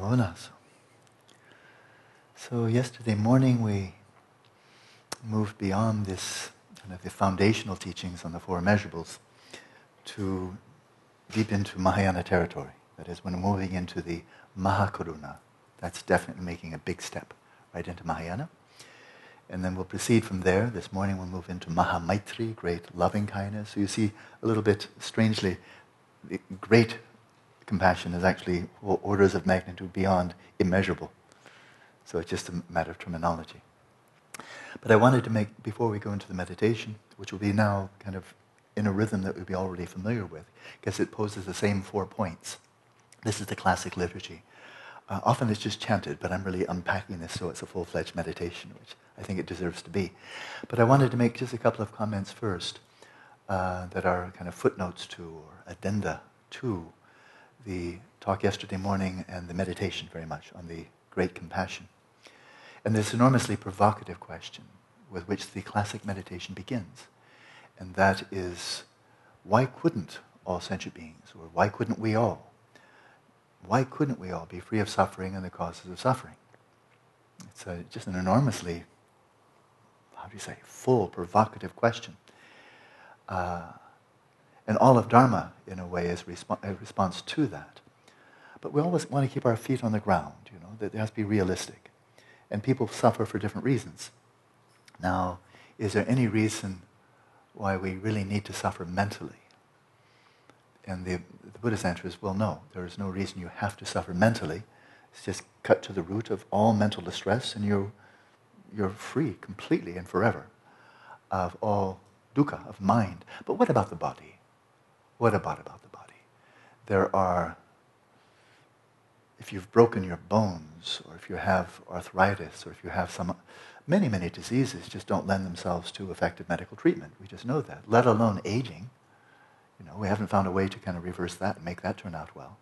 Onasu. So yesterday morning we moved beyond this kind of the foundational teachings on the four immeasurables to deep into Mahayana territory. That is, when moving into the Mahakaruna, that's definitely making a big step right into Mahayana. And then we'll proceed from there. This morning we'll move into Mahamaitri, great loving kindness. So you see a little bit strangely, great compassion is actually orders of magnitude beyond immeasurable. So it's just a matter of terminology. But I wanted to make, before we go into the meditation, which will be now kind of in a rhythm that we'll be already familiar with, because it poses the same four points. This is the classic liturgy. Uh, often it's just chanted, but I'm really unpacking this so it's a full fledged meditation, which I think it deserves to be. But I wanted to make just a couple of comments first uh, that are kind of footnotes to or addenda to the talk yesterday morning and the meditation very much on the great compassion. And this enormously provocative question with which the classic meditation begins. And that is why couldn't all sentient beings, or why couldn't we all? Why couldn't we all be free of suffering and the causes of suffering? It's a, just an enormously, how do you say, full, provocative question. Uh, and all of Dharma, in a way, is a response to that. But we always want to keep our feet on the ground, you know, that it has to be realistic. And people suffer for different reasons. Now, is there any reason why we really need to suffer mentally? And the, the Buddha's answer is, well, no, there is no reason you have to suffer mentally. It's just cut to the root of all mental distress, and you're, you're free completely and forever of all dukkha, of mind. But what about the body? What about about the body? There are, if you've broken your bones, or if you have arthritis, or if you have some, many, many diseases just don't lend themselves to effective medical treatment. We just know that, let alone aging. You know, we haven't found a way to kind of reverse that and make that turn out well.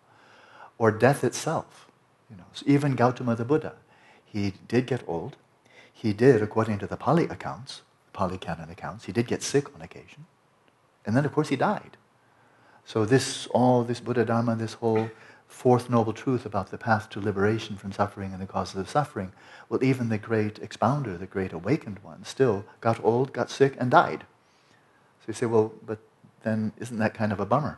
Or death itself. You know, so even Gautama the Buddha, he did get old. He did, according to the Pali accounts, Pali Canon accounts, he did get sick on occasion. And then, of course, he died. So this, all this Buddha Dharma, this whole fourth noble truth about the path to liberation from suffering and the causes of suffering, well, even the great expounder, the great awakened one, still got old, got sick, and died. So you say, well, but then isn't that kind of a bummer?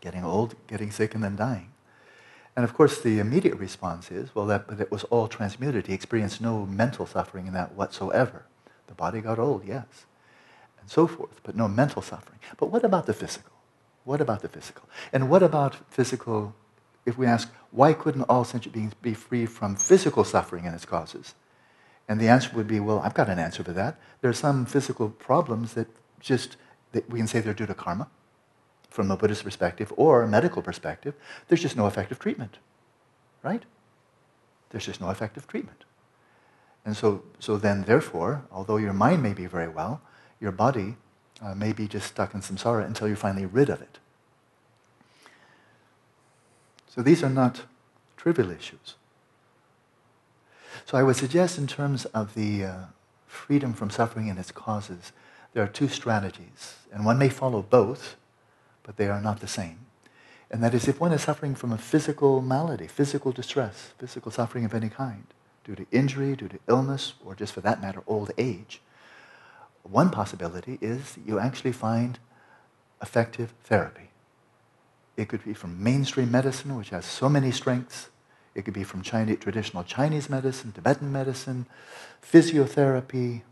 Getting old, getting sick, and then dying. And of course, the immediate response is, well, that, but it was all transmuted. He experienced no mental suffering in that whatsoever. The body got old, yes, and so forth, but no mental suffering. But what about the physical? What about the physical? And what about physical, if we ask, why couldn't all sentient beings be free from physical suffering and its causes? And the answer would be, well, I've got an answer for that. There are some physical problems that just that we can say they're due to karma from a Buddhist perspective or a medical perspective. There's just no effective treatment, right? There's just no effective treatment. And so, so then, therefore, although your mind may be very well, your body uh, may be just stuck in samsara until you're finally rid of it. So these are not trivial issues. So I would suggest, in terms of the uh, freedom from suffering and its causes, there are two strategies, and one may follow both, but they are not the same. And that is if one is suffering from a physical malady, physical distress, physical suffering of any kind, due to injury, due to illness, or just for that matter, old age, one possibility is you actually find effective therapy. It could be from mainstream medicine, which has so many strengths. It could be from Chinese, traditional Chinese medicine, Tibetan medicine, physiotherapy,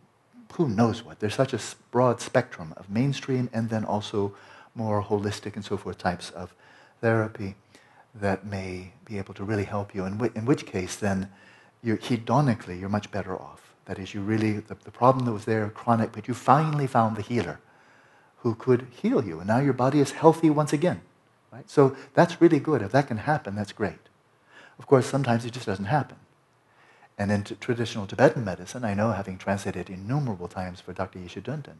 who knows what. There's such a broad spectrum of mainstream and then also more holistic and so forth types of therapy that may be able to really help you, in, in which case then you're, hedonically you're much better off. That is, you really, the, the problem that was there, chronic, but you finally found the healer who could heal you. And now your body is healthy once again. Right? So that's really good. If that can happen, that's great. Of course, sometimes it just doesn't happen. And in traditional Tibetan medicine, I know, having translated innumerable times for Dr. Yeshi Dhonden,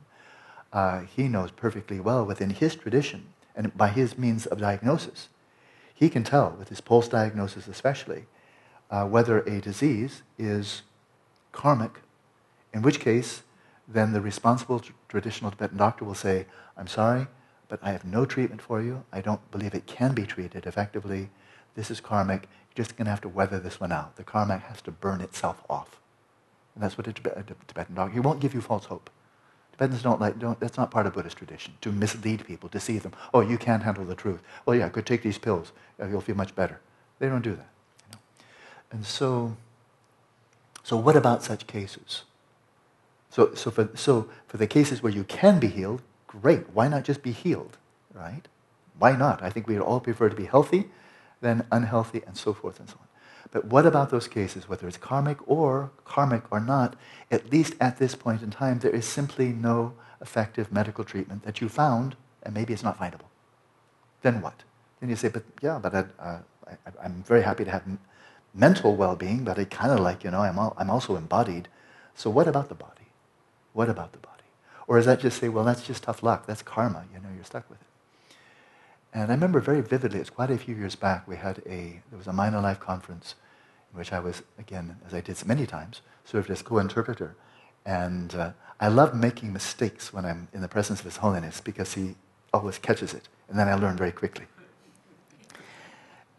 uh, he knows perfectly well within his tradition and by his means of diagnosis, he can tell, with his pulse diagnosis especially, uh, whether a disease is karmic, in which case, then the responsible traditional Tibetan doctor will say, I'm sorry, but I have no treatment for you. I don't believe it can be treated effectively. This is karmic. You're just going to have to weather this one out. The karma has to burn itself off. And that's what a Tibetan doctor, he won't give you false hope. Tibetans don't like, don't, that's not part of Buddhist tradition, to mislead people, deceive them. Oh, you can't handle the truth. Well, yeah, go take these pills. Uh, you'll feel much better. They don't do that. You know? And so, so what about such cases? So, so, for, so for the cases where you can be healed, great. Why not just be healed, right? Why not? I think we'd all prefer to be healthy than unhealthy and so forth and so on. But what about those cases, whether it's karmic or karmic or not, at least at this point in time, there is simply no effective medical treatment that you found, and maybe it's not findable. Then what? Then you say, but yeah, but I, uh, am very happy to have mental well-being, but I kind of like, you know, I'm, all, I'm also embodied. So what about the body? What about the body? Or is that just say, well, that's just tough luck. That's karma. You know, you're stuck with it. And I remember very vividly, it's quite a few years back, we had a, there was a Mind and Life conference in which I was, again, as I did so many times, served as co-interpreter. And uh, I love making mistakes when I'm in the presence of His Holiness because he always catches it. And then I learn very quickly.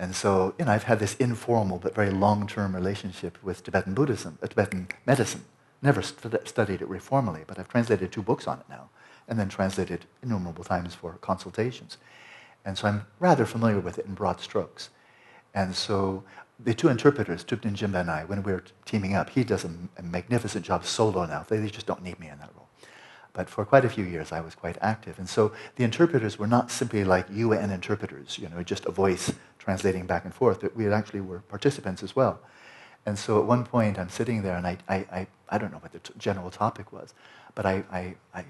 And so, you know, I've had this informal but very long-term relationship with Tibetan Buddhism, uh, Tibetan medicine. Never st- studied it very formally, but I've translated two books on it now, and then translated innumerable times for consultations. And so I'm rather familiar with it in broad strokes. And so the two interpreters, Thupten Jinpa and I, when we were teaming up, he does a, a, magnificent job solo now. They just don't need me in that role. But for quite a few years, I was quite active. And so the interpreters were not simply like UN interpreters, you know, just a voice translating back and forth. But we actually were participants as well. And so at one point, I'm sitting there, and I, I, I, I don't know what the t- general topic was, but I, I, I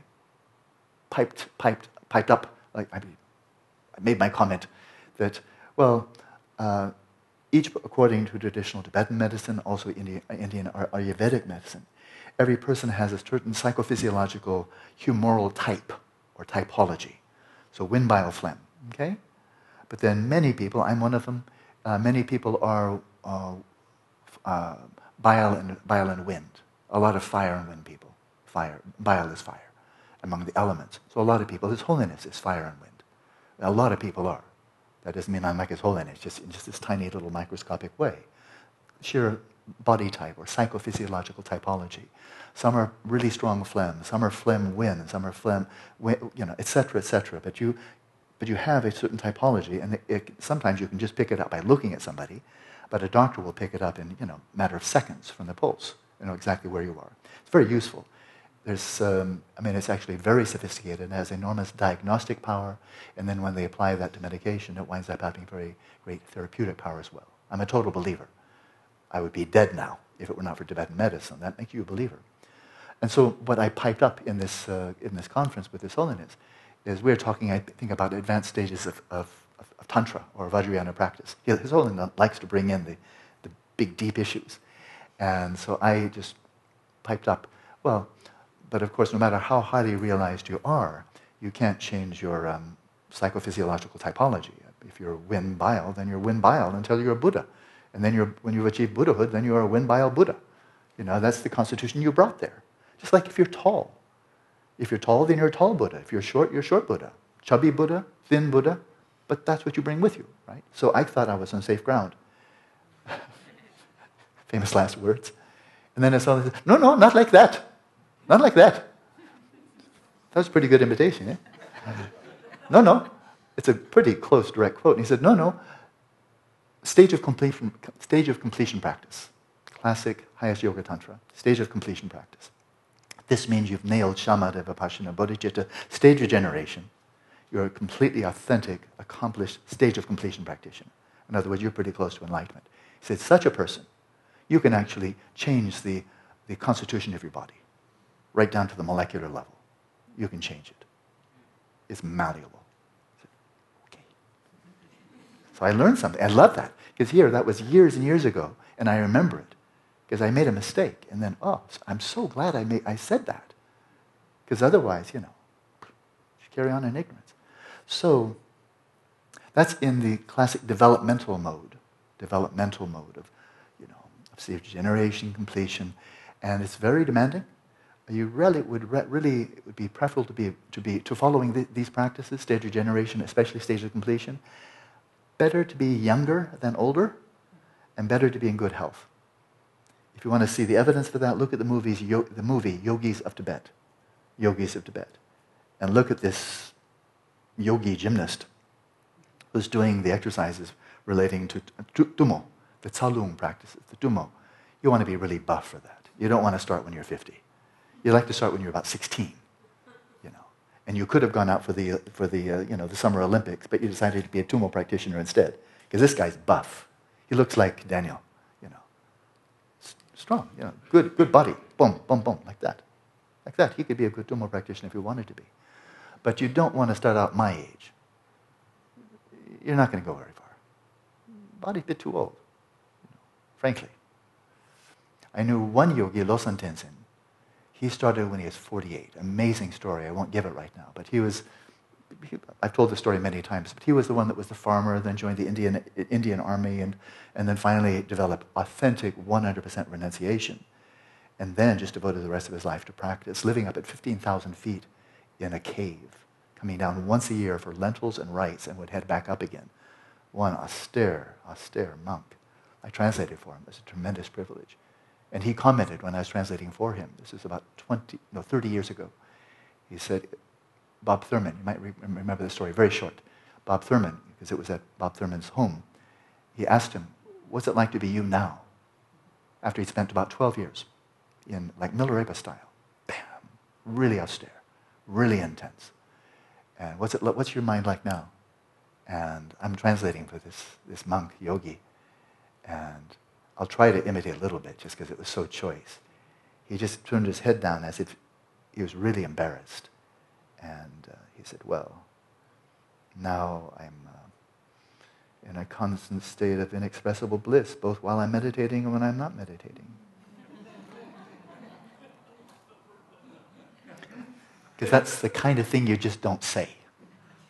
piped, piped, piped up, like I made my comment that, well, uh, each according to traditional Tibetan medicine, also Indian, Indian Ayurvedic medicine, every person has a certain psychophysiological humoral type or typology. So wind, bile, phlegm, okay? But then many people, I'm one of them, uh, many people are uh, uh, bile, and, bile and wind. A lot of fire and wind people. Fire, bile is fire among the elements. So a lot of people, His Holiness is fire and wind. A lot of people are. That doesn't mean I'm like His Holiness, just in just this tiny little microscopic way. Sheer body type or psychophysiological typology. Some are really strong phlegm, some are phlegm wind, some are phlegm, you know, etc., etc. But you, but you have a certain typology, and it, it, sometimes you can just pick it up by looking at somebody, but a doctor will pick it up in you know matter of seconds from the pulse, you know exactly where you are. It's very useful there's, um, I mean, it's actually very sophisticated and has enormous diagnostic power. And then when they apply that to medication, it winds up having very great therapeutic power as well. I'm a total believer. I would be dead now if it were not for Tibetan medicine. That makes you a believer. And so what I piped up in this, uh, in this conference with His Holiness is we're talking, I think, about advanced stages of, of, of Tantra or Vajrayana practice. His Holiness likes to bring in the, the big, deep issues. And so I just piped up, well, but of course, no matter how highly realized you are, you can't change your um, psychophysiological typology. If you're wind bile, then you're wind bile until you're a Buddha. And then you're, when you've achieved Buddhahood, then you're a wind bile Buddha. You know, that's the constitution you brought there. Just like if you're tall. If you're tall, then you're a tall Buddha. If you're short, you're short Buddha. Chubby Buddha, thin Buddha, but that's what you bring with you, right? So I thought I was on safe ground. Famous last words. And then I saw, no, no, not like that. Not like that. That was a pretty good imitation, eh? No, no. It's a pretty close, direct quote. And he said, no, no. Stage of completion, stage of completion practice. Classic highest yoga tantra. Stage of completion practice. This means you've nailed shamatha, vipassana, bodhicitta, stage of generation. You're a completely authentic, accomplished stage of completion practitioner. In other words, you're pretty close to enlightenment. He said, such a person, you can actually change the, the constitution of your body right down to the molecular level. You can change it. It's malleable. Okay. So I learned something. I love that. Because here, that was years and years ago, and I remember it. Because I made a mistake. And then, oh, I'm so glad I, made, I said that. Because otherwise, you know, you carry on in ignorance. So that's in the classic developmental mode, developmental mode of, you know, of generation, completion. And it's very demanding you really would re- really it would be preferable to be to be to following the, these practices, stage of generation, especially stage of completion. Better to be younger than older and better to be in good health. If you want to see the evidence for that, look at the, movies, the movie Yogis of Tibet. Yogis of Tibet. And look at this yogi gymnast who's doing the exercises relating to tumo, the tsalung practices, the tumo. You want to be really buff for that. You don't want to start when you're 50. You like to start when you're about 16, you know. And you could have gone out for the, for the, uh, you know, the Summer Olympics, but you decided to be a tumo practitioner instead. Because this guy's buff. He looks like Daniel, you know. S- strong, you know, good, good body. Boom, boom, boom, like that. Like that. He could be a good tumo practitioner if he wanted to be. But you don't want to start out my age. You're not going to go very far. Body's a bit too old, you know, frankly. I knew one yogi, Losang Tenzin. He started when he was 48. Amazing story. I won't give it right now. But he was, he, I've told the story many times, but he was the one that was the farmer, then joined the Indian, Indian army, and, and then finally developed authentic 100% renunciation. And then just devoted the rest of his life to practice, living up at 15,000 feet in a cave, coming down once a year for lentils and rice, and would head back up again. One austere, austere monk. I translated for him. It was a tremendous privilege. And he commented when I was translating for him, this is about 20, no, 30 years ago. He said, Bob Thurman, you might re- remember the story, very short. Bob Thurman, because it was at Bob Thurman's home, he asked him, What's it like to be you now? After he'd spent about 12 years in like Milarepa style. Bam! Really austere, really intense. And what's, it, what's your mind like now? And I'm translating for this, this monk, yogi. And I'll try to imitate a little bit just because it was so choice. He just turned his head down as if he was really embarrassed. And uh, he said, Well, now I'm uh, in a constant state of inexpressible bliss, both while I'm meditating and when I'm not meditating. Because that's the kind of thing you just don't say.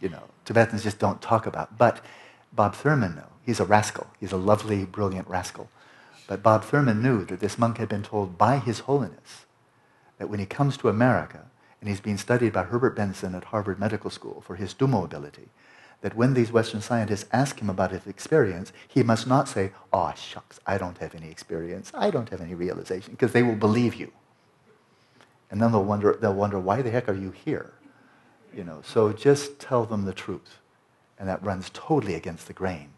You know, Tibetans just don't talk about. But Bob Thurman, though, he's a rascal. He's a lovely, brilliant rascal. But Bob Thurman knew that this monk had been told by His Holiness that when he comes to America and he's being studied by Herbert Benson at Harvard Medical School for his Tumo ability, that when these Western scientists ask him about his experience, he must not say, oh, shucks, I don't have any experience. I don't have any realization, because they will believe you. And then they'll wonder, they'll wonder, why the heck are you here? You know, so just tell them the truth. And that runs totally against the grain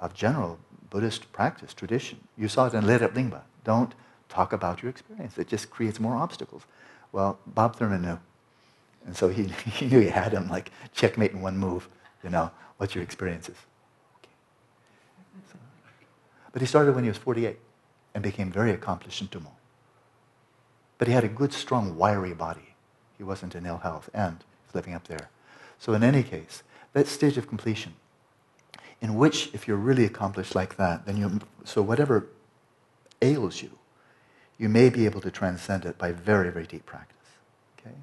of general Buddhist practice, tradition. You saw it in Lerab Lingpa. Don't talk about your experience. It just creates more obstacles. Well, Bob Thurman knew. And so he, he knew he had him like checkmate in one move. You know, what's your experiences? Okay. So, but he started when he was 48 and became very accomplished in Tumo. But he had a good, strong, wiry body. He wasn't in ill health and living up there. So in any case, that stage of completion in which, if you're really accomplished like that, then you, so whatever ails you, you may be able to transcend it by very, very deep practice. Okay?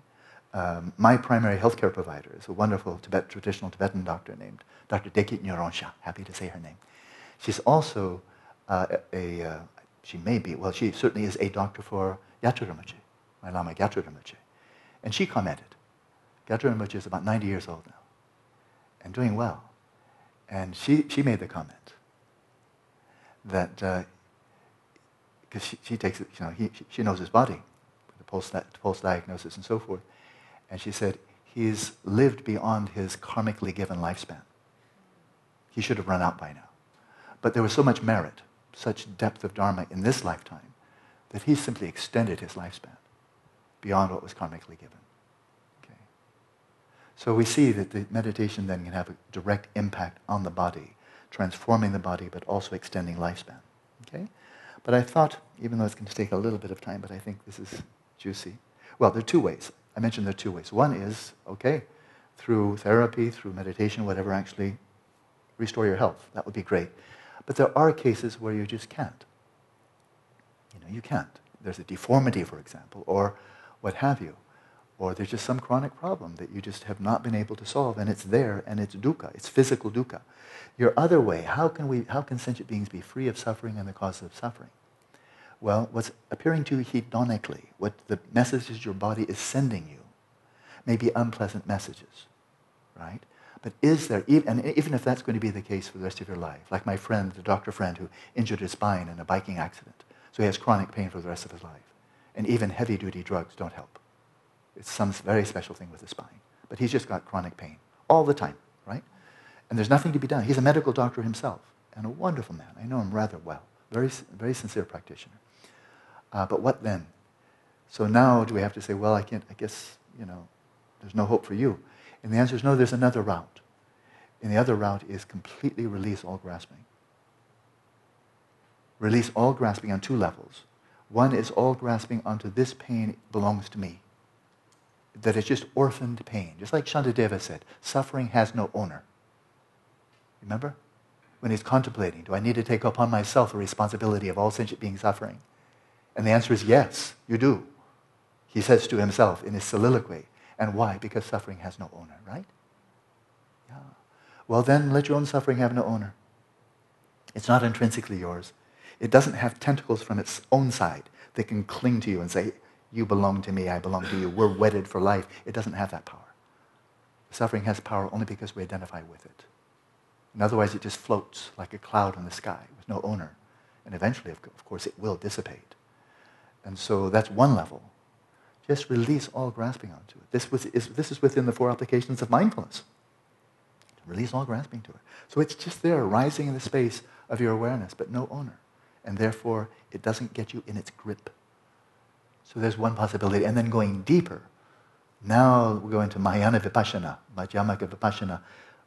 Um, my primary healthcare provider is a wonderful Tibet, traditional Tibetan doctor named Dr. Dickey Nyerongsha. Happy to say her name. She's also uh, a, uh, she may be, well, she certainly is a doctor for Gyatrul my Lama Gyatrul. And she commented, Gyatrul Rinpoche is about 90 years old now and doing well. And she, she made the comment that, because uh, she, she takes it, you know, he, she knows his body, the pulse, pulse diagnosis and so forth. And she said, he's lived beyond his karmically given lifespan. He should have run out by now. But there was so much merit, such depth of Dharma in this lifetime, that he simply extended his lifespan beyond what was karmically given. So we see that the meditation then can have a direct impact on the body, transforming the body, but also extending lifespan. Okay? But I thought, even though it's going to take a little bit of time, but I think this is juicy. Well, there are two ways. I mentioned there are two ways. One is, okay, through therapy, through meditation, whatever, actually restore your health. That would be great. But there are cases where you just can't. You know, you can't. There's a deformity, for example, or what have you or there's just some chronic problem that you just have not been able to solve and it's there and it's dukkha it's physical dukkha your other way how can we how can sentient beings be free of suffering and the causes of suffering well what's appearing to you hedonically what the messages your body is sending you may be unpleasant messages right But is there, and even if that's going to be the case for the rest of your life, like my friend, the doctor friend who injured his spine in a biking accident, so he has chronic pain for the rest of his life. And even heavy duty drugs don't help. It's some very special thing with the spine. But he's just got chronic pain all the time, right? And there's nothing to be done. He's a medical doctor himself and a wonderful man. I know him rather well. Very, very sincere practitioner. Uh, but what then? So now do we have to say, well, I can't, I guess, you know, there's no hope for you. And the answer is no, there's another route. And the other route is completely release all grasping. Release all grasping on two levels. One is all grasping onto this pain belongs to me. That it's just orphaned pain. Just like Shantideva said, suffering has no owner. Remember? When he's contemplating, do I need to take upon myself the responsibility of all sentient beings suffering? And the answer is yes, you do. He says to himself in his soliloquy. And why? Because suffering has no owner, right? Yeah. Well, then let your own suffering have no owner. It's not intrinsically yours. It doesn't have tentacles from its own side that can cling to you and say, You belong to me, I belong to you, we're wedded for life. It doesn't have that power. Suffering has power only because we identify with it. And otherwise, it just floats like a cloud in the sky with no owner. And eventually, of course, it will dissipate. And so that's one level. Just release all grasping onto it. This, was, is, this is within the four applications of mindfulness. Release all grasping to it. So it's just there, rising in the space of your awareness, but no owner. And therefore, it doesn't get you in its grip. So there's one possibility. And then going deeper, now we go into Mahayana Vipassana, Madhyamaka Vipassana,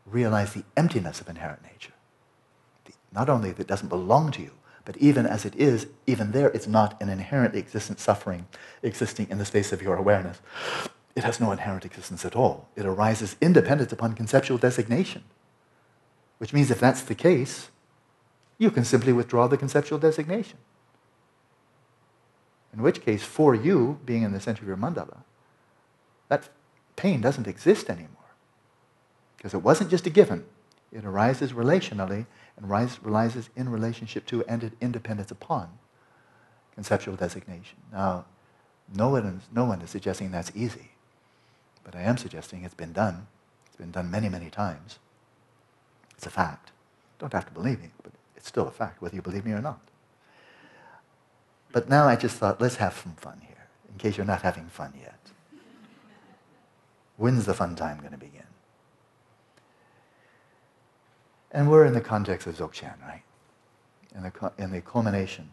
realize the emptiness of inherent nature. Not only that it doesn't belong to you, but even as it is, even there, it's not an inherently existent suffering existing in the space of your awareness. It has no inherent existence at all. It arises independent upon conceptual designation. Which means if that's the case, you can simply withdraw the conceptual designation. In which case, for you, being in the center of your mandala, that pain doesn't exist anymore. Because it wasn't just a given, it arises relationally and rises in relationship to and in independence upon conceptual designation. Now, no one, is, no one is suggesting that's easy, but I am suggesting it's been done. It's been done many, many times. It's a fact. Don't have to believe me, but it's still a fact, whether you believe me or not. But now I just thought, let's have some fun here, in case you're not having fun yet. When's the fun time going to begin? And we're in the context of Dzogchen, right? In the, in the culmination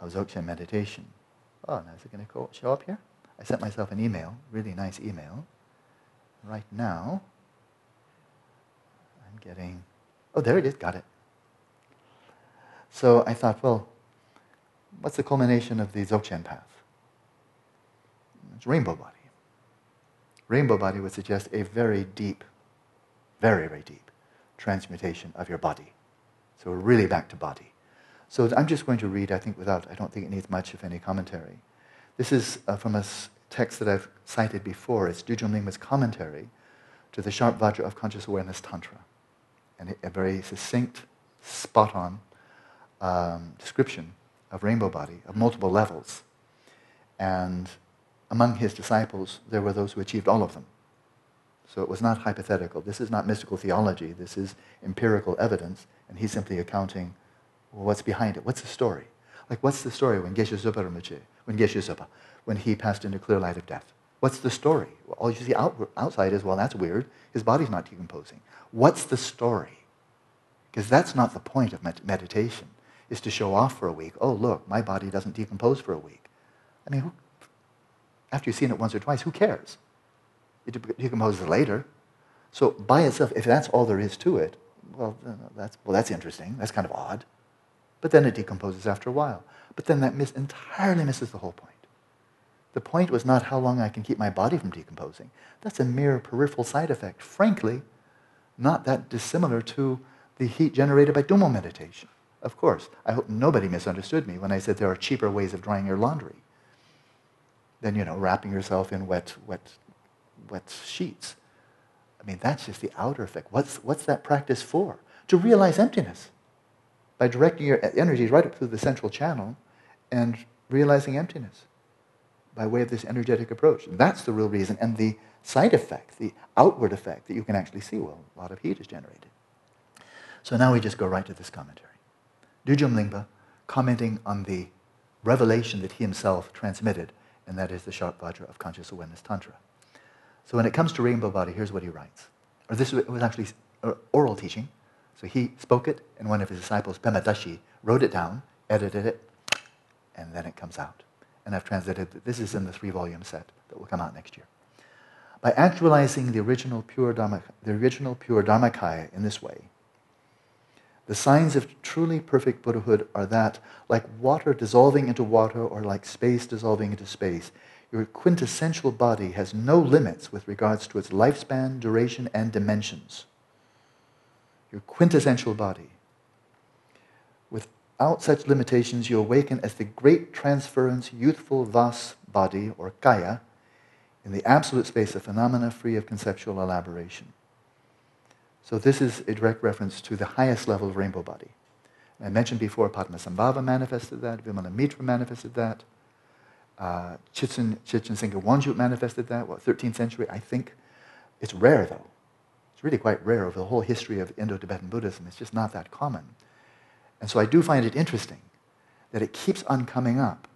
of Dzogchen meditation. Oh, now is it going to show up here? I sent myself an email, really nice email. Right now, I'm getting, oh, there it is, got it. So I thought, well, what's the culmination of the Dzogchen path? It's rainbow body. Rainbow body would suggest a very deep, very, very deep transmutation of your body. So we're really back to body. So I'm just going to read, I think, without, I don't think it needs much of any commentary. This is uh, from a text that I've cited before. It's Dudjom Lingpa's commentary to the Sharp Vajra of Conscious Awareness Tantra. And a very succinct, spot on um, description of rainbow body, of multiple levels. And among his disciples, there were those who achieved all of them. So it was not hypothetical. This is not mystical theology. This is empirical evidence, and he's simply accounting well, what's behind it. What's the story? Like, what's the story when Geshe Zopa Rinpoche, when Geshe Zopa, when he passed into clear light of death? What's the story? All you see out, outside is, well, that's weird. His body's not decomposing. What's the story? Because that's not the point of med- meditation, is to show off for a week. Oh, look, my body doesn't decompose for a week. I mean, who, after you've seen it once or twice, who cares? It decomposes later. So by itself, if that's all there is to it, well, that's, well, that's interesting. That's kind of odd. But then it decomposes after a while. But then that entirely misses the whole point. The point was not how long I can keep my body from decomposing. That's a mere peripheral side effect. Frankly, not that dissimilar to the heat generated by Tummo meditation. Of course, I hope nobody misunderstood me when I said there are cheaper ways of drying your laundry than, you know, wrapping yourself in wet, wet wet sheets. I mean, that's just the outer effect. What's, what's that practice for? To realize emptiness. By directing your energies right up through the central channel and realizing emptiness. by way of this energetic approach. That's the real reason. And the side effect, the outward effect that you can actually see, well, a lot of heat is generated. So now we just go right to this commentary. Dudjom Lingpa commenting on the revelation that he himself transmitted, and that is the Sharp Vajra of Conscious Awareness Tantra. So when it comes to rainbow body, here's what he writes. Or this was actually uh, oral teaching. So he spoke it, and one of his disciples, Pema Dashi, wrote it down, edited it, and then it comes out. And I've translated it. This is in the three-volume set that will come out next year. By actualizing the original pure Dharma, the original pure Dharmakaya in this way, the signs of truly perfect Buddhahood are that, like water dissolving into water or like space dissolving into space, your quintessential body has no limits with regards to its lifespan, duration, and dimensions. Your quintessential body. Without such limitations, you awaken as the great transference, youthful vase body, or Kaya, in the absolute space of phenomena free of conceptual elaboration. So this is a direct reference to the highest level of rainbow body. I mentioned before, Padmasambhava manifested that, Vimalamitra manifested that, uh, Chichen, Chetsün Senge Wangchuk manifested that, what, 13th century, I think. It's rare, though. It's really quite rare over the whole history of Indo-Tibetan Buddhism. It's just not that common. And so I do find it interesting that it keeps on coming up,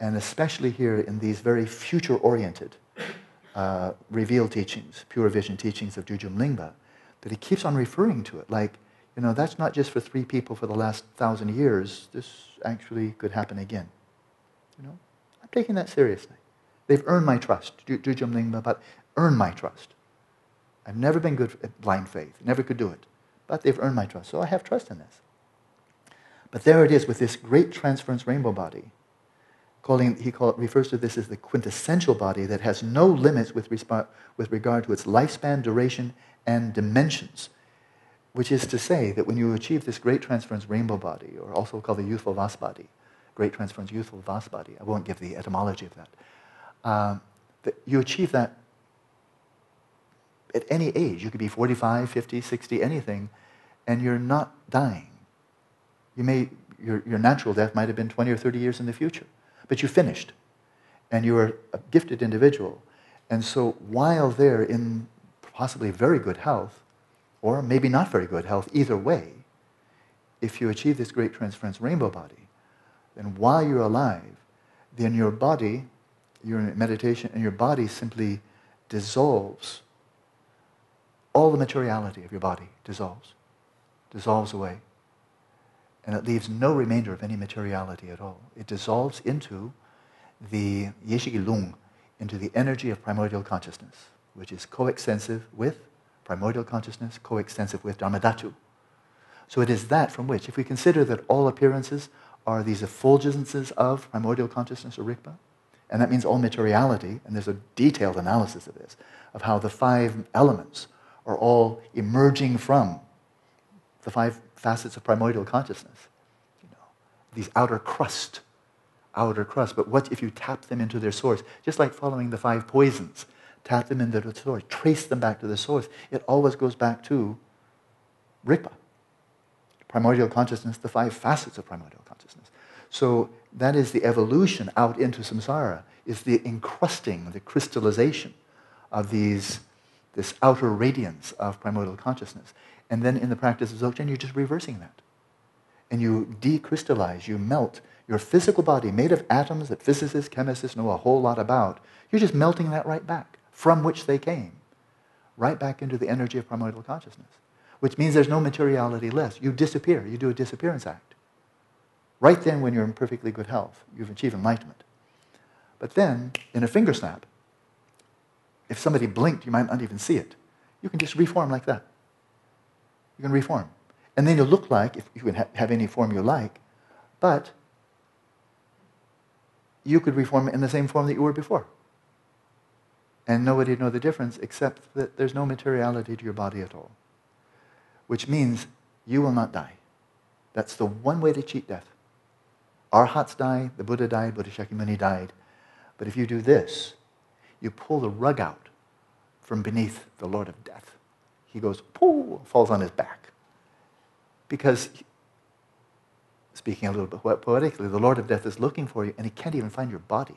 and especially here in these very future-oriented uh, revealed teachings, pure vision teachings of Dudjom Lingpa, that he keeps on referring to it like, you know, that's not just for three people for the last thousand years. This actually could happen again. You know, I'm taking that seriously. They've earned my trust. But earned my trust. I've never been good at blind faith. Never could do it. But they've earned my trust. So I have trust in this. But there it is with this great transference rainbow body. Calling, he call, refers to this as the quintessential body that has no limits with, resp- with regard to its lifespan, duration, and dimensions, which is to say that when you achieve this great transference rainbow body, or also called the youthful vase body, great transference youthful vase body, I won't give the etymology of that, um, that you achieve that at any age. You could be 45, 50, 60, anything, and you're not dying. You may, your, your natural death might have been 20 or 30 years in the future, but you finished, and you are a gifted individual. And so while there in possibly very good health, or maybe not very good health, either way, if you achieve this great transference rainbow body, then while you're alive, then your body, your meditation, and your body simply dissolves. All the materiality of your body dissolves, dissolves away. And it leaves no remainder of any materiality at all. It dissolves into the Yeshigi Lung, into the energy of primordial consciousness which is coextensive with primordial consciousness, coextensive with Dharmadhatu. So it is that from which, if we consider that all appearances are these effulgences of primordial consciousness or Rigpa, and that means all materiality, and there's a detailed analysis of this, of how the five elements are all emerging from the five facets of primordial consciousness. You know, these outer crust, outer crust. But what if you tap them into their source? Just like following the five poisons tap them into the source, trace them back to the source. It always goes back to Rigpa, primordial consciousness, the five facets of primordial consciousness. So that is the evolution out into samsara, is the encrusting, the crystallization of these, this outer radiance of primordial consciousness. And then in the practice of Dzogchen, you're just reversing that. And you decrystallize, you melt your physical body made of atoms that physicists, chemists know a whole lot about. You're just melting that right back from which they came, right back into the energy of primordial consciousness, which means there's no materiality left. You disappear. You do a disappearance act. Right then, when you're in perfectly good health, you've achieved enlightenment. But then, in a finger snap, if somebody blinked, you might not even see it. You can just reform like that. You can reform. And then you'll look like, if you can ha- have any form you like, but you could reform in the same form that you were before and nobody would know the difference except that there's no materiality to your body at all. Which means you will not die. That's the one way to cheat death. Arhats die, the Buddha died, Buddha Shakyamuni died. But if you do this, you pull the rug out from beneath the Lord of Death. He goes, pooh, falls on his back. Because, speaking a little bit poetically, the Lord of Death is looking for you and he can't even find your body.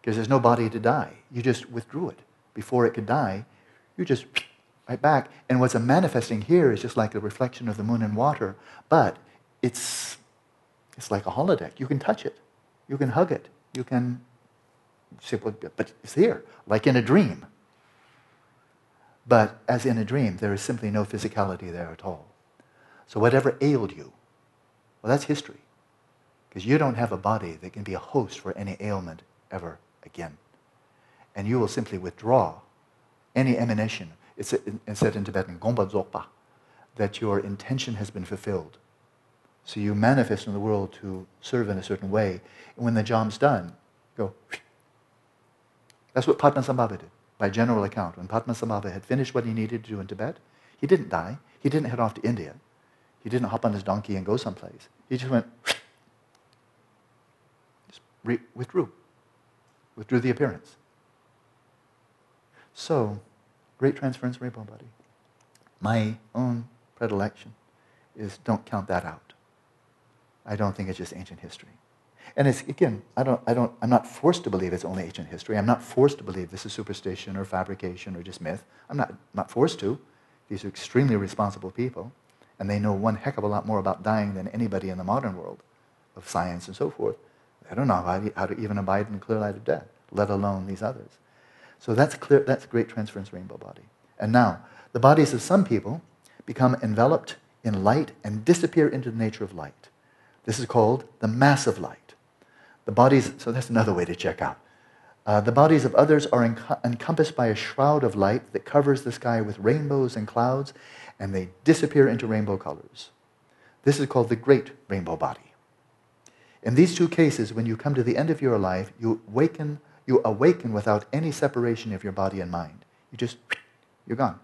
because there's no body to die. You just withdrew it. Before it could die, you just right back. And what's manifesting here is just like a reflection of the moon and water, but it's, it's like a holodeck. You can touch it, you can hug it, you can say, but it's here, like in a dream. But as in a dream, there is simply no physicality there at all. So whatever ailed you, well, that's history. Because you don't have a body that can be a host for any ailment ever again. And you will simply withdraw any emanation. It's, said in Tibetan, gomba dzogpa, that your intention has been fulfilled. So you manifest in the world to serve in a certain way. And when the job's done, go. That's what Padmasambhava did, by general account. When Padmasambhava had finished what he needed to do in Tibet, he didn't die. He didn't head off to India. He didn't hop on his donkey and go someplace. He just went, just re- withdrew, withdrew the appearance. So, great transference rainbow body. My own predilection is don't count that out. I don't think it's just ancient history. And it's, again, I don't, I don't, I'm not forced to believe it's only ancient history. I'm not forced to believe this is superstition or fabrication or just myth. I'm not, not forced to. These are extremely responsible people and they know one heck of a lot more about dying than anybody in the modern world of science and so forth. They don't know how how to even abide in the clear light of death, let alone these others. So that's clear, that's great transference rainbow body. And now, the bodies of some people become enveloped in light and disappear into the nature of light. This is called the mass of light. The bodies, so that's another way to check out. Uh, the bodies of others are encompassed by a shroud of light that covers the sky with rainbows and clouds and they disappear into rainbow colors. This is called the great rainbow body. In these two cases, when you come to the end of your life, you awaken, you awaken without any separation of your body and mind. You just, you're gone.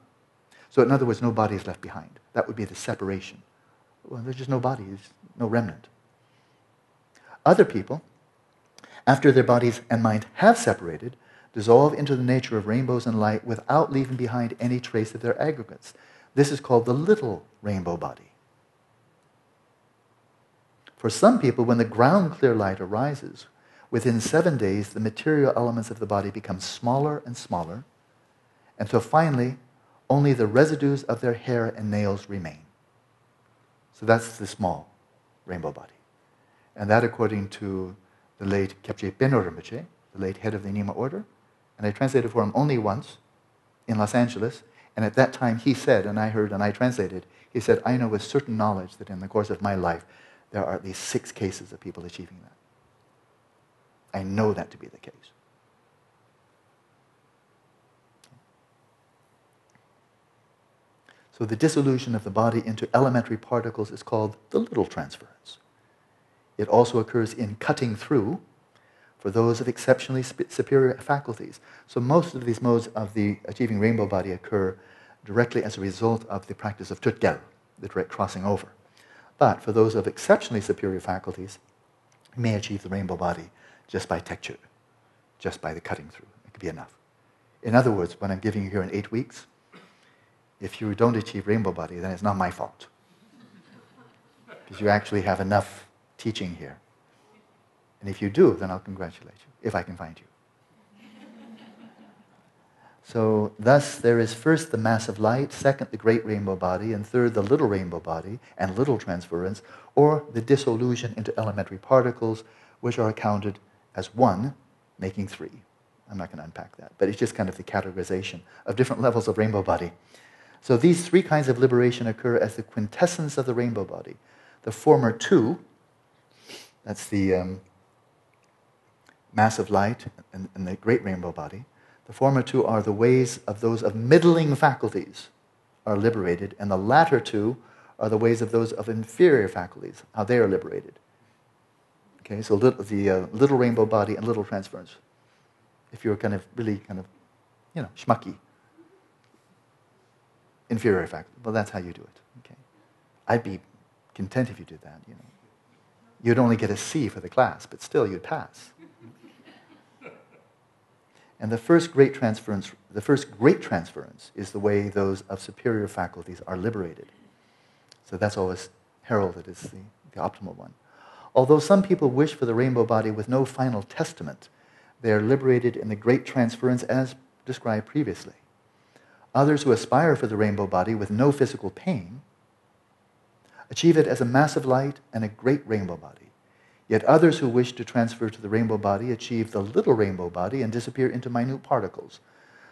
So, in other words, no body is left behind. That would be the separation. Well, there's just no body, there's no remnant. Other people, after their bodies and mind have separated, dissolve into the nature of rainbows and light without leaving behind any trace of their aggregates. This is called the little rainbow body. For some people, when the ground clear light arises, within seven days, the material elements of the body become smaller and smaller, until finally, only the residues of their hair and nails remain. So that's the small rainbow body. And that, according to the late Kyabje Penor Rinpoche, the late head of the Nyingma order, and I translated for him only once in Los Angeles, and at that time, he said, and I heard and I translated, he said, I know with certain knowledge that in the course of my life, there are at least six cases of people achieving that. I know that to be the case. So the dissolution of the body into elementary particles is called the little transference. It also occurs in cutting through for those of exceptionally superior faculties. So most of these modes of the achieving rainbow body occur directly as a result of the practice of tögal, the direct crossing over. But for those of exceptionally superior faculties, you may achieve the rainbow body just by trekchö, just by the cutting through. It could be enough. In other words, what I'm giving you here in eight weeks, if you don't achieve rainbow body, then it's not my fault. Because you actually have enough teaching here. And if you do, then I'll congratulate you, if I can find you. So, thus, there is first the mass of light, second, the great rainbow body, and third, the little rainbow body and little transference, or the dissolution into elementary particles, which are accounted as one, making three. I'm not going to unpack that, but it's just kind of the categorization of different levels of rainbow body. So, these three kinds of liberation occur as the quintessence of the rainbow body. The former two, that's the um, mass of light and, and the great rainbow body, the former two are the ways of those of middling faculties are liberated, and the latter two are the ways of those of inferior faculties, how they are liberated. Okay, so little, the uh, little rainbow body and little transference. If you're kind of really kind of, you know, schmucky, inferior faculty, well, that's how you do it. Okay, I'd be content if you did that. You know, you'd only get a C for the class, but still you'd pass. And the first great transference, the first great transference is the way those of superior faculties are liberated. So that's always heralded as the, the optimal one. Although some people wish for the rainbow body with no final testament, they are liberated in the great transference as described previously. Others who aspire for the rainbow body with no physical pain achieve it as a massive light and a great rainbow body. Yet others who wish to transfer to the rainbow body achieve the little rainbow body and disappear into minute particles.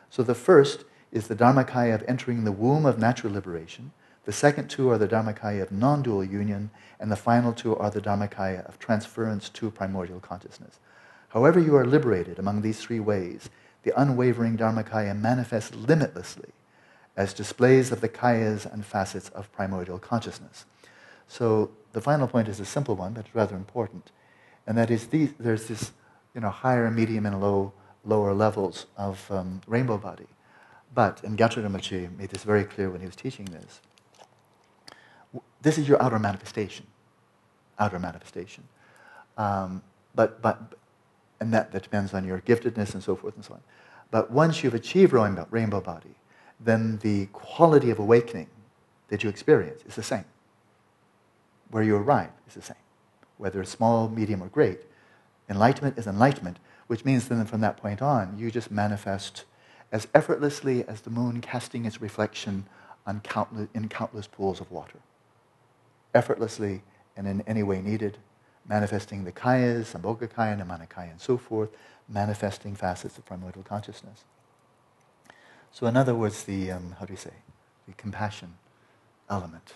So the first is the Dharmakaya of entering the womb of natural liberation. The second two are the Dharmakaya of non dual union, and the final two are the Dharmakaya of transference to primordial consciousness. However, you are liberated among these three ways, the unwavering Dharmakaya manifests limitlessly as displays of the kayas and facets of primordial consciousness. So the final point is a simple one, but rather important, and that is these, there's this you know, higher, medium, and low, lower levels of um, rainbow body. But, and Gyatrul Rinpoche made this very clear when he was teaching this, this is your outer manifestation. Outer manifestation. Um, but, but, and that, that depends on your giftedness and so forth and so on. But once you've achieved rainbow, rainbow body, then the quality of awakening that you experience is the same. Where you arrive is the same, whether it's small, medium, or great. Enlightenment is enlightenment, which means then from that point on, you just manifest as effortlessly as the moon casting its reflection on countless, in countless pools of water. Effortlessly and in any way needed, manifesting the kayas, Sambhogakaya, Nirmanakaya, and so forth, manifesting facets of primordial consciousness. So, in other words, the, um, how do you say, the compassion element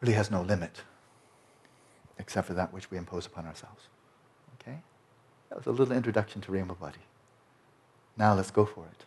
really has no limit except for that which we impose upon ourselves. Okay? That was a little introduction to Rainbow Body. Now let's go for it.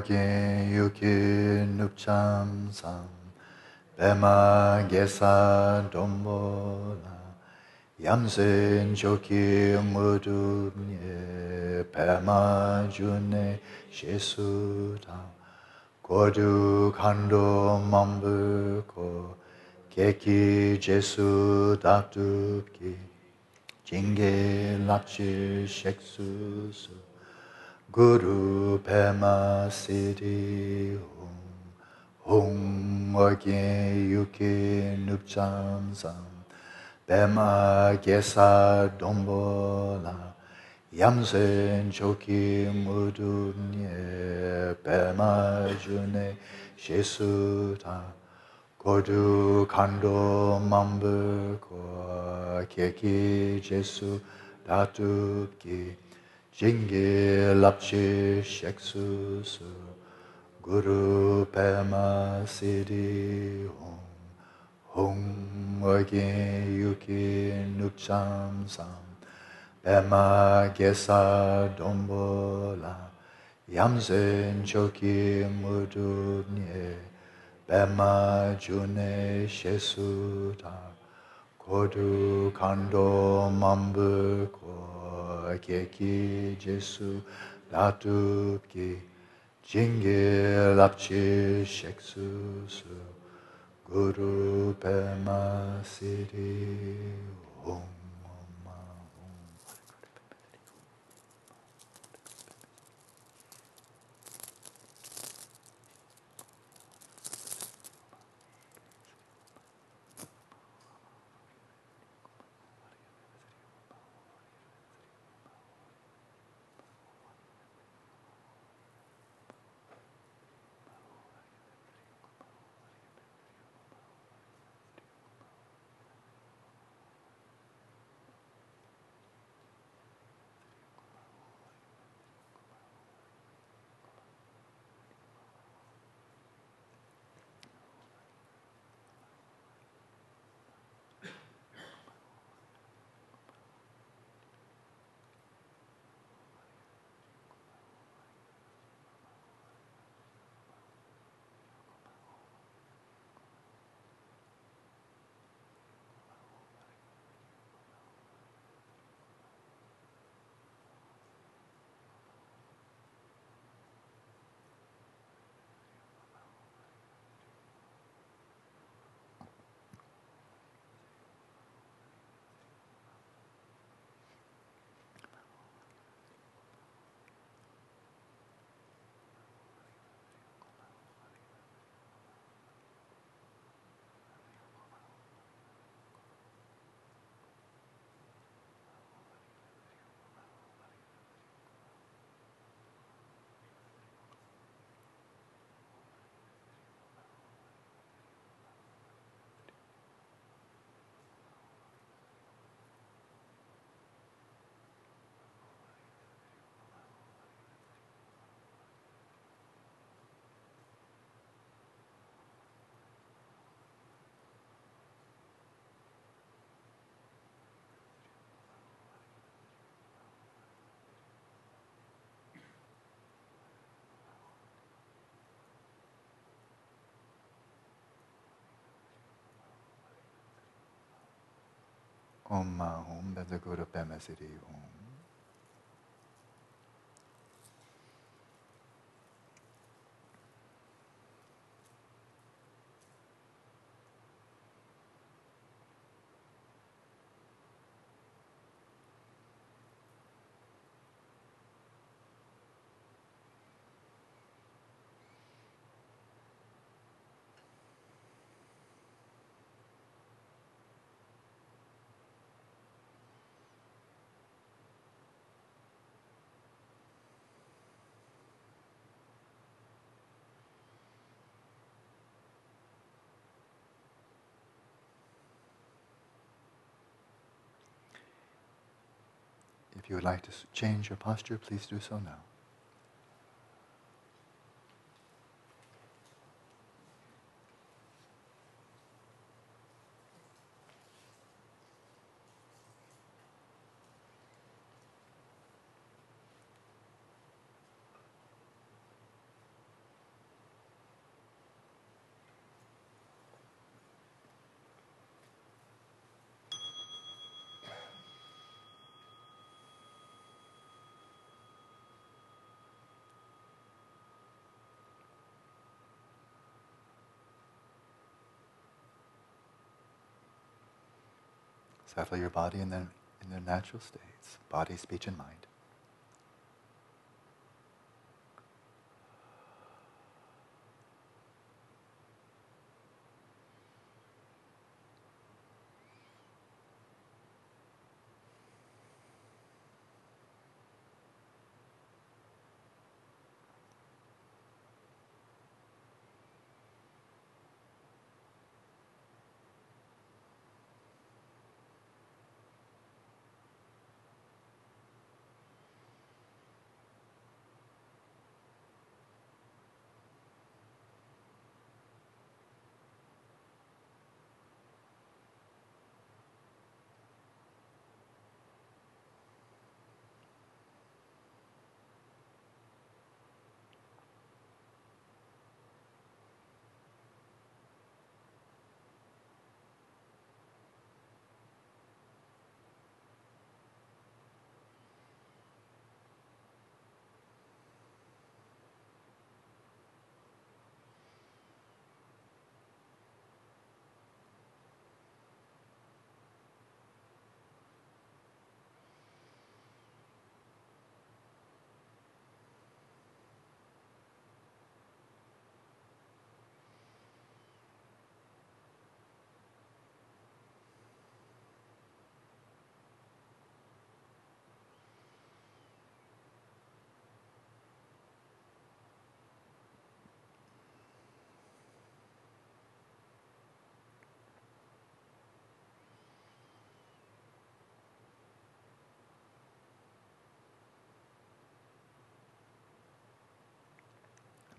ge yu ki sam Bema gesa dombola Yamsen choki mudumye Pema june shesutam Kodu kando mambuko Keki jesu datupki Jinge lakshi sheksusu Guru Pema Siddhi Hum Hum Orgyen Yuki Nupcham Sam Pema Gesa Dombola Yamsen Choki Mudunye Pema June Shesuta Kodu Kando Mambu Ko Keki Jesu Datupki Jingi lapchi sheksusu Guru pema siddhi hum Hum orgin yuki nukcham sam Pema gesa dombola Yamsen choki mudunye Pema june shesuta Kodu kando mambu ko keki jesu datupki jingi lapchi sheksu su guru pema siddhi om Om Ma Om, that's a good Pema Siddhi Om. If you would like to change your posture, please do so now. Settle your body in their, in their natural states body, speech, and mind.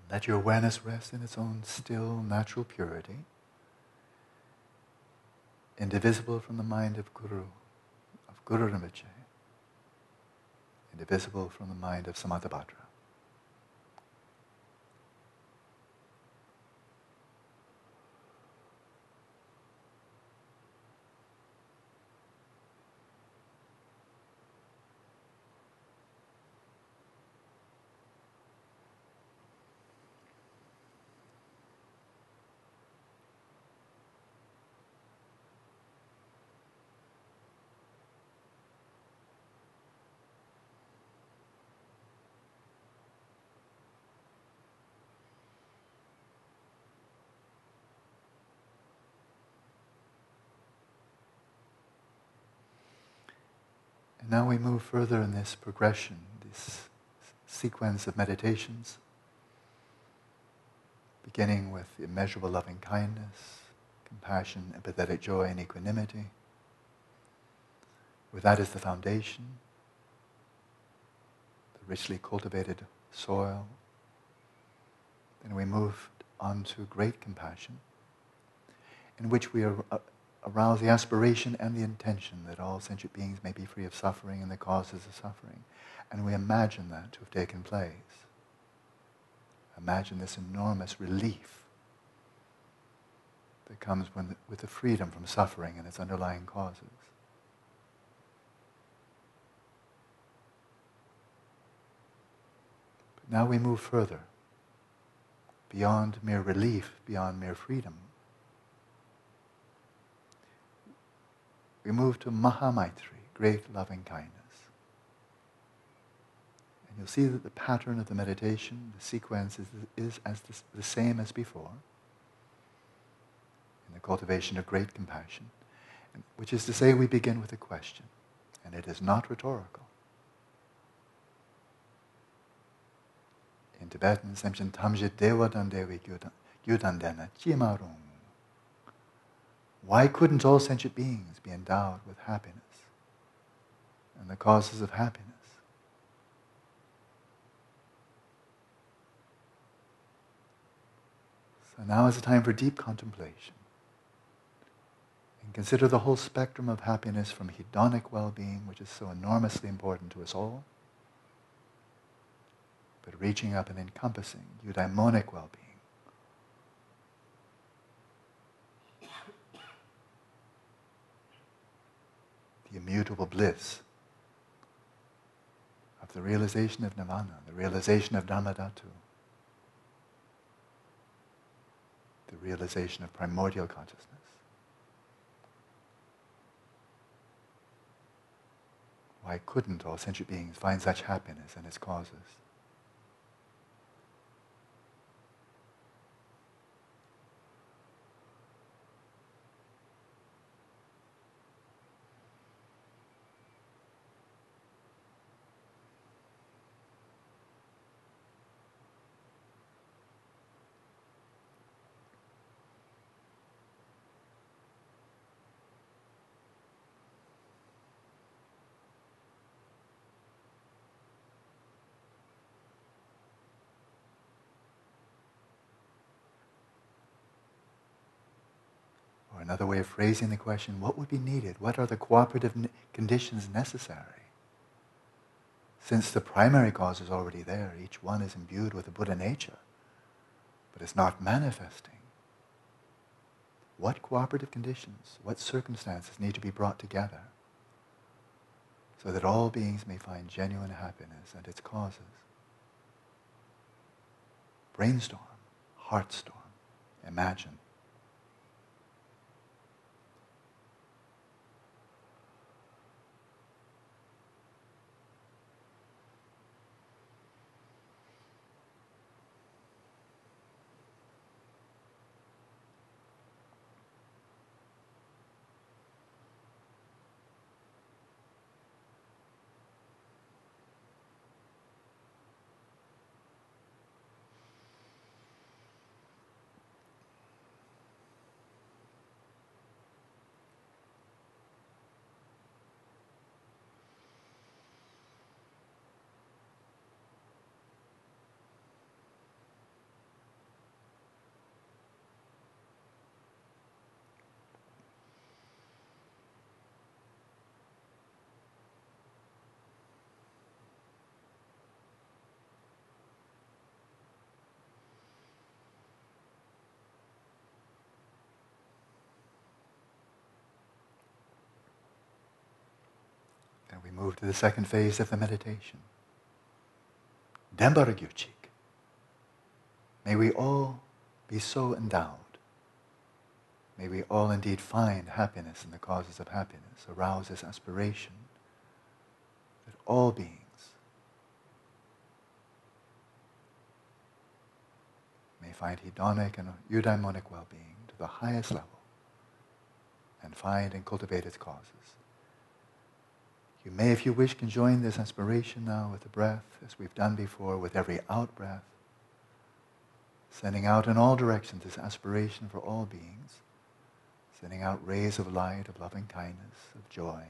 Let your awareness rest in its own still, natural purity, indivisible from the mind of Guru, of Guru Rinpoche, indivisible from the mind of Samantabhadra. And now we move further in this progression, this sequence of meditations, beginning with immeasurable loving kindness, compassion, empathetic joy, and equanimity. With that as the foundation, the richly cultivated soil. Then we move on to great compassion, in which we are uh, arouse the aspiration and the intention that all sentient beings may be free of suffering and the causes of suffering. And we imagine that to have taken place. Imagine this enormous relief that comes the, with the freedom from suffering and its underlying causes. But now we move further, beyond mere relief, beyond mere freedom. We move to Mahamaitri, great loving kindness. And you'll see that the pattern of the meditation, the sequence, is, is as the, the same as before in the cultivation of great compassion, which is to say, we begin with a question, and it is not rhetorical. In Tibetan, Semchen Tamjit Dewa Dandewi Gyudandena Chimarung. Why couldn't all sentient beings be endowed with happiness and the causes of happiness? So now is the time for deep contemplation. And consider the whole spectrum of happiness from hedonic well being, which is so enormously important to us all, but reaching up and encompassing eudaimonic well being. The immutable bliss of the realization of nirvana, the realization of dharmadhatu, the realization of primordial consciousness. Why couldn't all sentient beings find such happiness and its causes? Another way of phrasing the question, what would be needed? What are the cooperative conditions necessary? Since the primary cause is already there, each one is imbued with the Buddha nature, but it's not manifesting. What cooperative conditions, what circumstances need to be brought together so that all beings may find genuine happiness and its causes? Brainstorm, heartstorm, imagine. And we move to the second phase of the meditation. Dembaragyuchik. May we all be so endowed. May we all indeed find happiness in the causes of happiness, arouse this aspiration that all beings may find hedonic and eudaimonic well-being to the highest level and find and cultivate its causes. You may, if you wish, can join this aspiration now with the breath, as we've done before, with every out breath, sending out in all directions this aspiration for all beings, sending out rays of light, of loving kindness, of joy,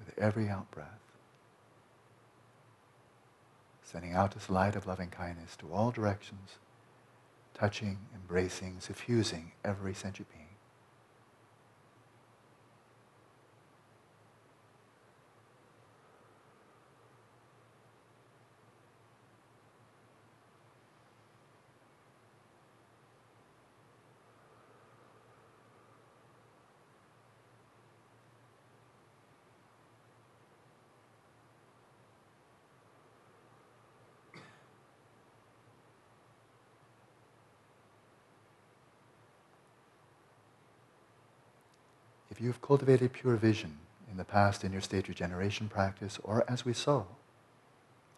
with every out breath, sending out this light of loving kindness to all directions, touching, embracing, suffusing every sentient being. You've cultivated pure vision in the past in your state regeneration practice, or as we saw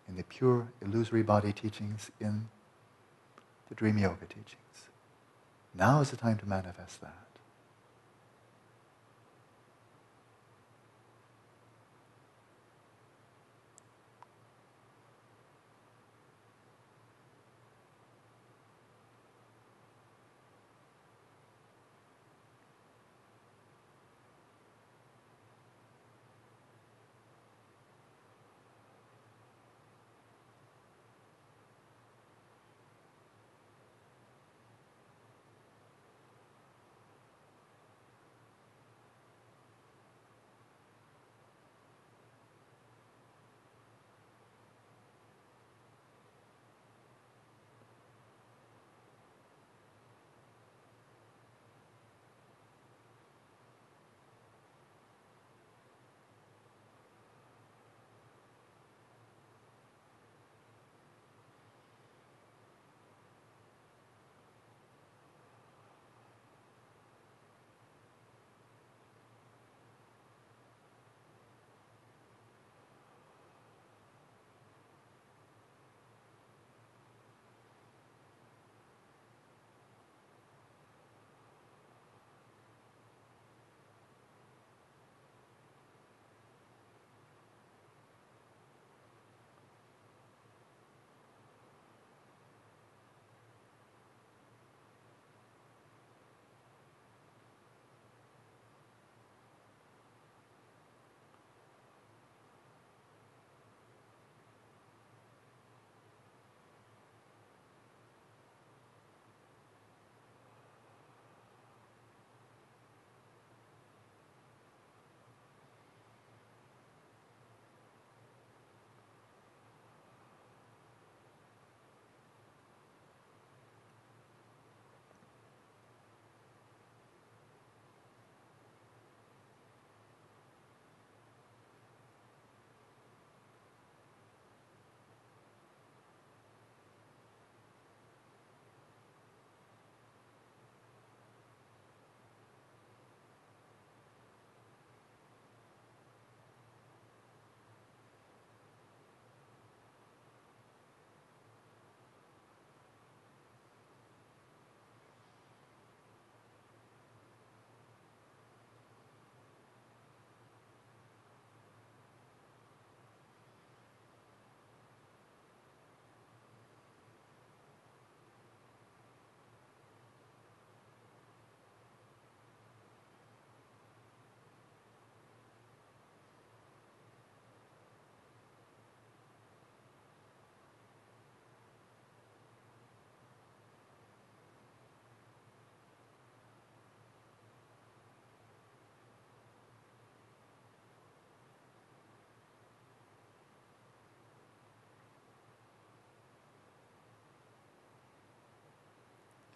in the pure illusory body teachings in the dream yoga teachings, now is the time to manifest that.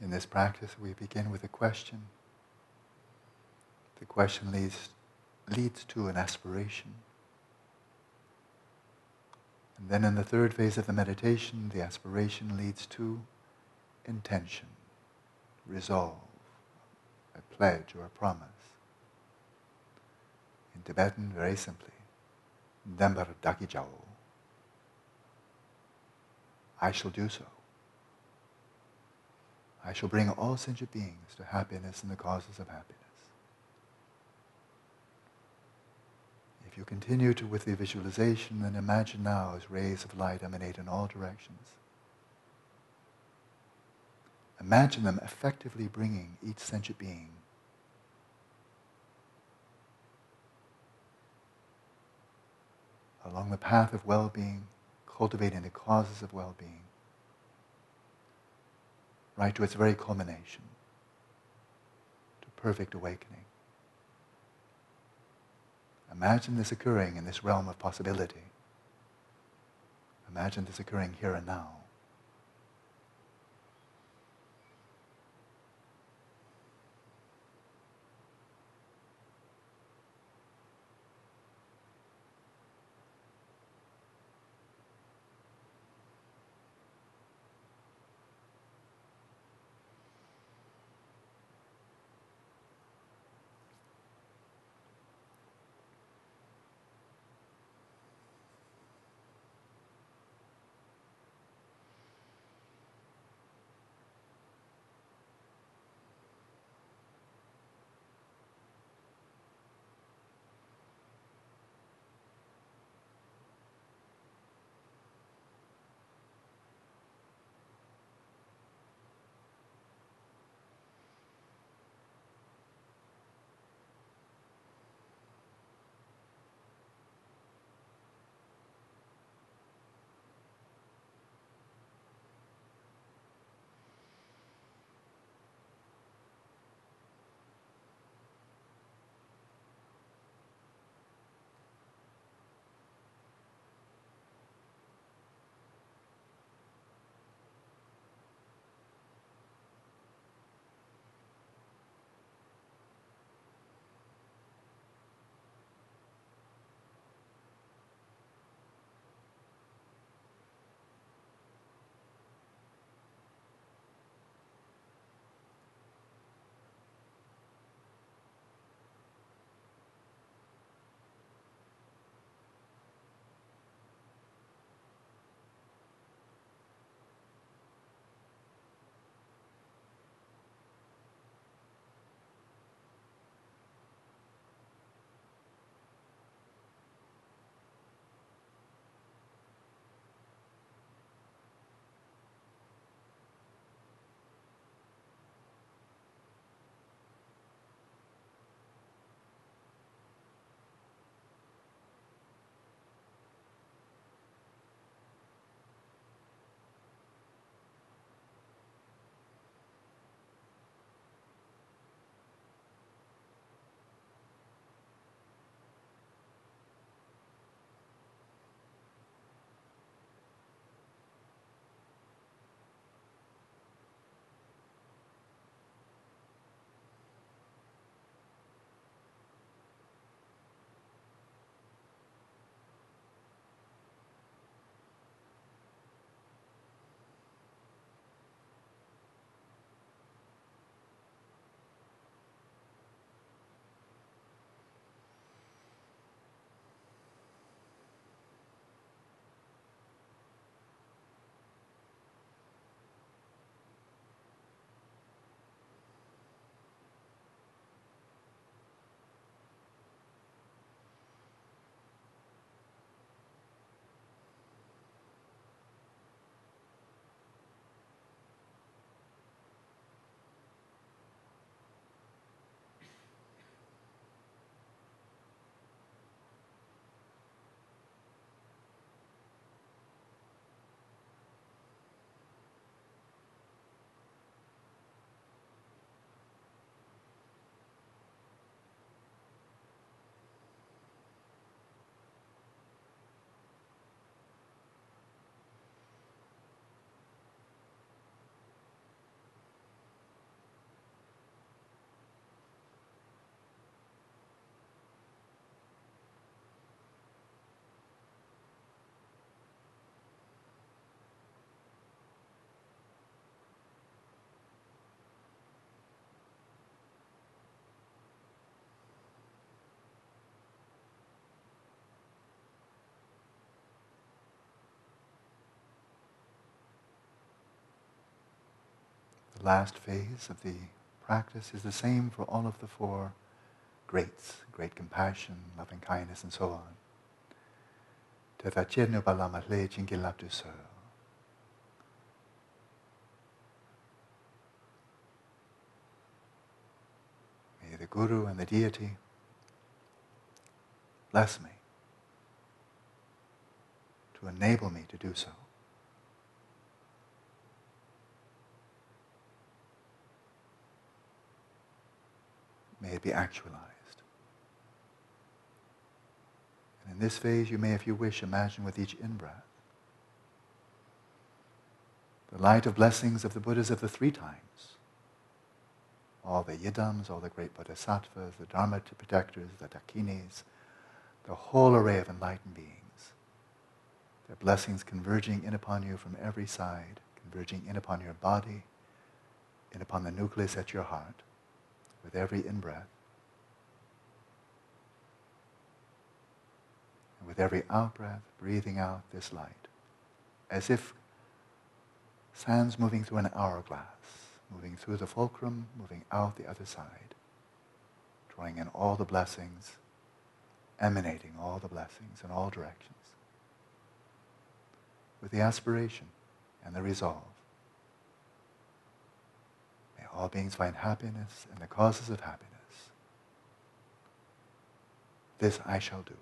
In this practice, we begin with a question. The question leads, leads to an aspiration. And then in the third phase of the meditation, the aspiration leads to intention, resolve, a pledge or a promise. In Tibetan, very simply, Dembar Daki Jao. I shall do so. I shall bring all sentient beings to happiness and the causes of happiness. If you continue to with the visualization, then imagine now as rays of light emanate in all directions. Imagine them effectively bringing each sentient being along the path of well-being, cultivating the causes of well-being right to its very culmination, to perfect awakening. Imagine this occurring in this realm of possibility. Imagine this occurring here and now. The last phase of the practice is the same for all of the four greats, great compassion, loving kindness, and so on. May the Guru and the deity bless me to enable me to do so. May it be actualized. And in this phase, you may, if you wish, imagine with each in-breath the light of blessings of the Buddhas of the three times. All the Yidams, all the great Bodhisattvas, the Dharma protectors, the Dakinis, the whole array of enlightened beings. Their blessings converging in upon you from every side, converging in upon your body, in upon the nucleus at your heart, with every in-breath. And with every out-breath, breathing out this light, as if sands moving through an hourglass, moving through the fulcrum, moving out the other side, drawing in all the blessings emanating all the blessings in all directions with the aspiration and the resolve. All beings find happiness and the causes of happiness. This I shall do.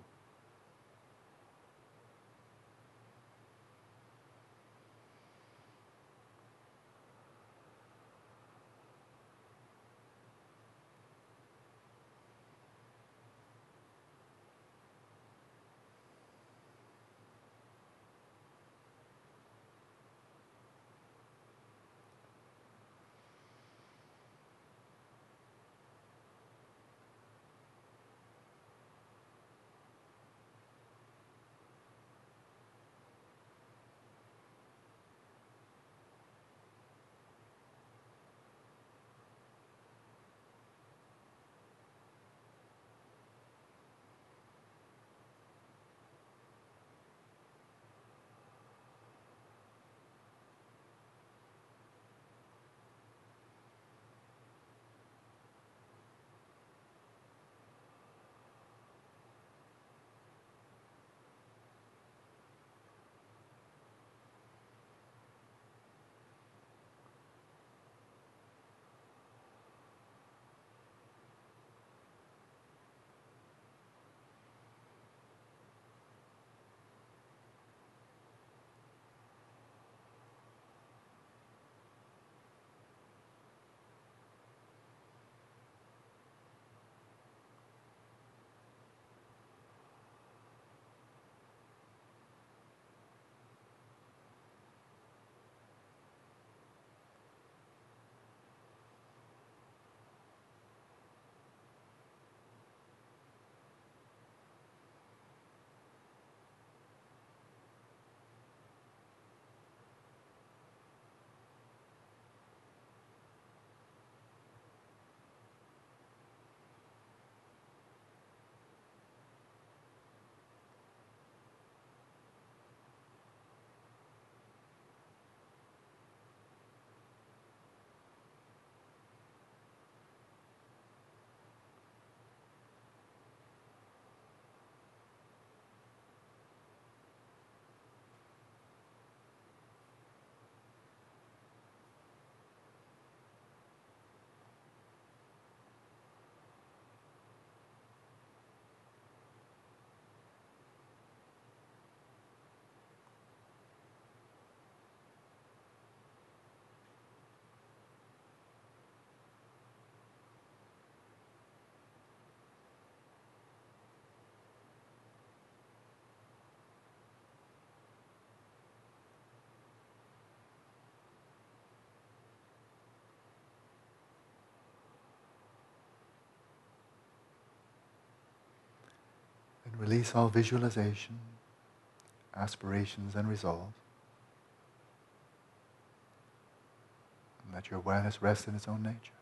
Release all visualization, aspirations, and resolve. And let your awareness rest in its own nature.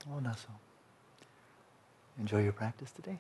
Oh, Naso. Enjoy your practice today.